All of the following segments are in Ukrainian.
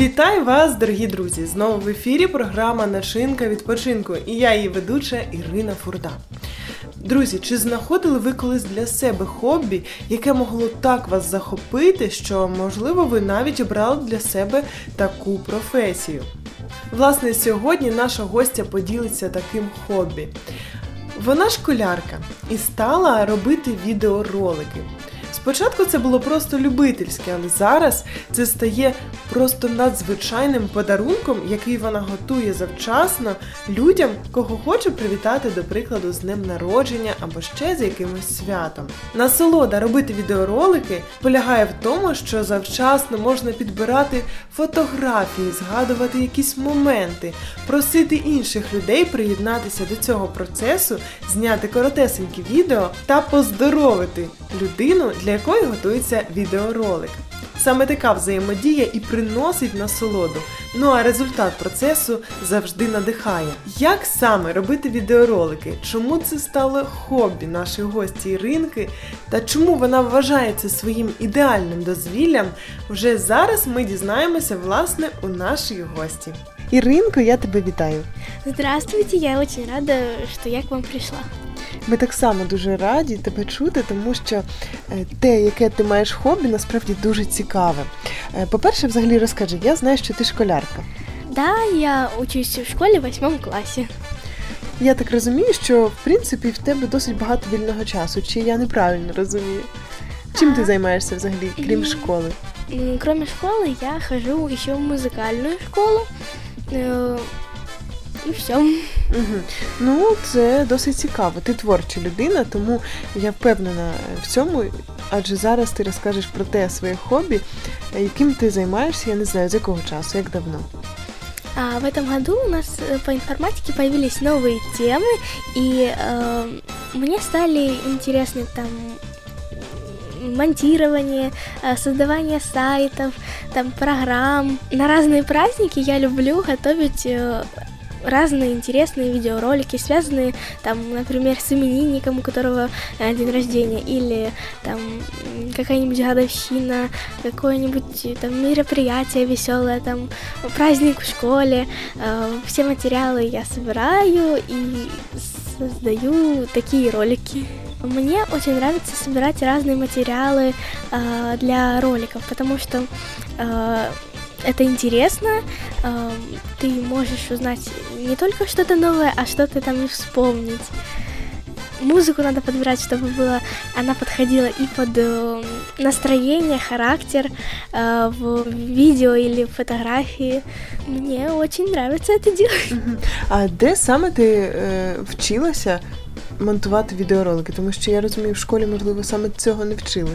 Вітаю вас, дорогі друзі! Знову в ефірі програма Начинка відпочинку і я її ведуча Ірина Фурда. Друзі, чи знаходили ви колись для себе хобі, яке могло так вас захопити, що, можливо, ви навіть обрали для себе таку професію? Власне, сьогодні наша гостя поділиться таким хобі. Вона школярка і стала робити відеоролики. Спочатку це було просто любительське, але зараз це стає просто надзвичайним подарунком, який вона готує завчасно людям, кого хоче привітати, до прикладу, з днем народження або ще з якимось святом. Насолода робити відеоролики полягає в тому, що завчасно можна підбирати фотографії, згадувати якісь моменти, просити інших людей приєднатися до цього процесу, зняти коротесенькі відео та поздоровити людину, для якої готується відеоролик. Саме така взаємодія і приносить насолоду. Ну а результат процесу завжди надихає. Як саме робити відеоролики? Чому це стало хобі нашої гості Іринки? Та чому вона вважає це своїм ідеальним дозвіллям? Вже зараз ми дізнаємося власне у нашій гості. Іринко, я тебе вітаю. Здравствуйте, я очень рада, что я к вам пришла. Ми так само дуже раді тебе чути, тому що е, те, яке ти маєш хобі, насправді дуже цікаве. Е, По-перше, взагалі розкажи, я знаю, що ти школярка. Да, я учусь в школе в восьмом классе. Я так розумію, що в принципі в тебе досить багато вільного часу. Чи я неправильно розумію? Чим ти займаєшся взагалі, крім школи? Кроме школы, я хожу еще в музыкальную школу. Э, И все. Угу. Ну, це досить цікаво. Ти творча людина, тому я впевнена в цьому. Адже зараз ти розкажеш про те своє хобі, е, яким ти займаєшся, я не знаю, з якого часу, як давно. А в этом году у нас э, по информатике появились новые темы, и э, мне стали интересны там монтирование, э, создавание сайтов, там программ. На разные праздники я люблю готовить э, разные интересные видеоролики, связанные там, например, с именинником, у которого э, день рождения, или там какая-нибудь годовщина, какое-нибудь там мероприятие веселое, там праздник в школе. Э, Все материалы я собираю и создаю такие ролики. Мне очень нравится собирать разные материалы э, для роликов, потому что э, это интересно, э, ты можешь узнать не только что-то новое, а что-то там и вспомнить. Музыку надо подбирать, чтобы было, она подходила и под э, настроение, характер э, в видео или фотографии. Мне очень нравится это делать. Мгм. А де саме ти е, вчилася монтувати відеоролики? Тому що я розумію, в школі, можливо, саме цього не вчили.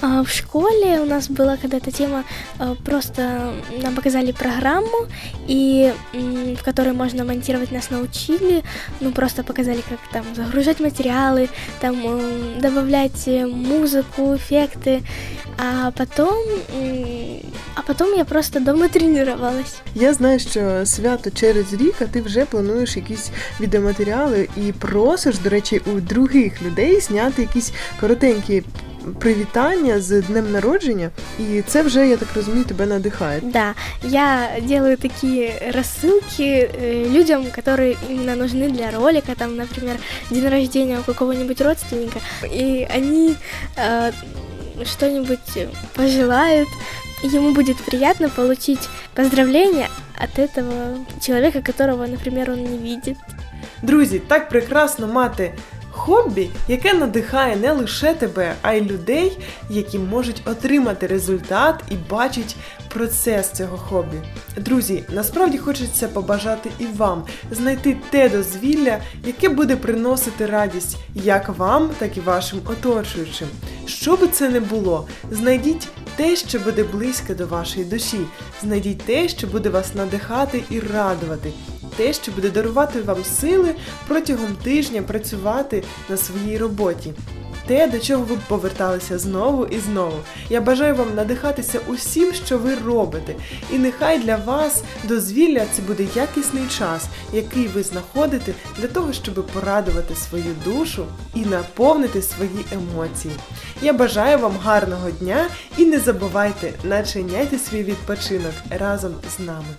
А, В школе у нас была когда-то тема, э, просто нам показали программу, и м, в которой можно монтировать, нас научили, ну просто показали, как там загружать материалы, там м, добавлять э, музыку, эффекты, а потом, м, а потом я просто дома тренировалась. Я знаю, що свято через рік, а ти вже плануєш якісь відеоматеріали і просиш, до речі, у других людей зняти якісь коротенькі привітання з днем народження, і це вже, я так розумію, тебе надихає. Да, я делаю такие рассылки э, людям, которые именно нужны для ролика, там, например, день рождения у какого-нибудь родственника, и они э, что-нибудь пожелают, и ему будет приятно получить поздравление от этого человека, которого, например, он не видит. Друзі, так прекрасно мати хобі, яке надихає не лише тебе, а й людей, які можуть отримати результат і бачать процес цього хобі. Друзі, насправді хочеться побажати і вам знайти те дозвілля, яке буде приносити радість як вам, так і вашим оточуючим. Що би це не було, знайдіть те, що буде близьке до вашої душі, знайдіть те, що буде вас надихати і радувати те, що буде дарувати вам сили протягом тижня працювати на своїй роботі. те, до чого ви поверталися знову і знову. Я бажаю вам надихатися усім, що ви робите, і нехай для вас дозвілля це буде якісний час, який ви знаходите для того, щоб порадувати свою душу і наповнити свої емоції. Я бажаю вам гарного дня і не забувайте начиняйте свій відпочинок разом з нами.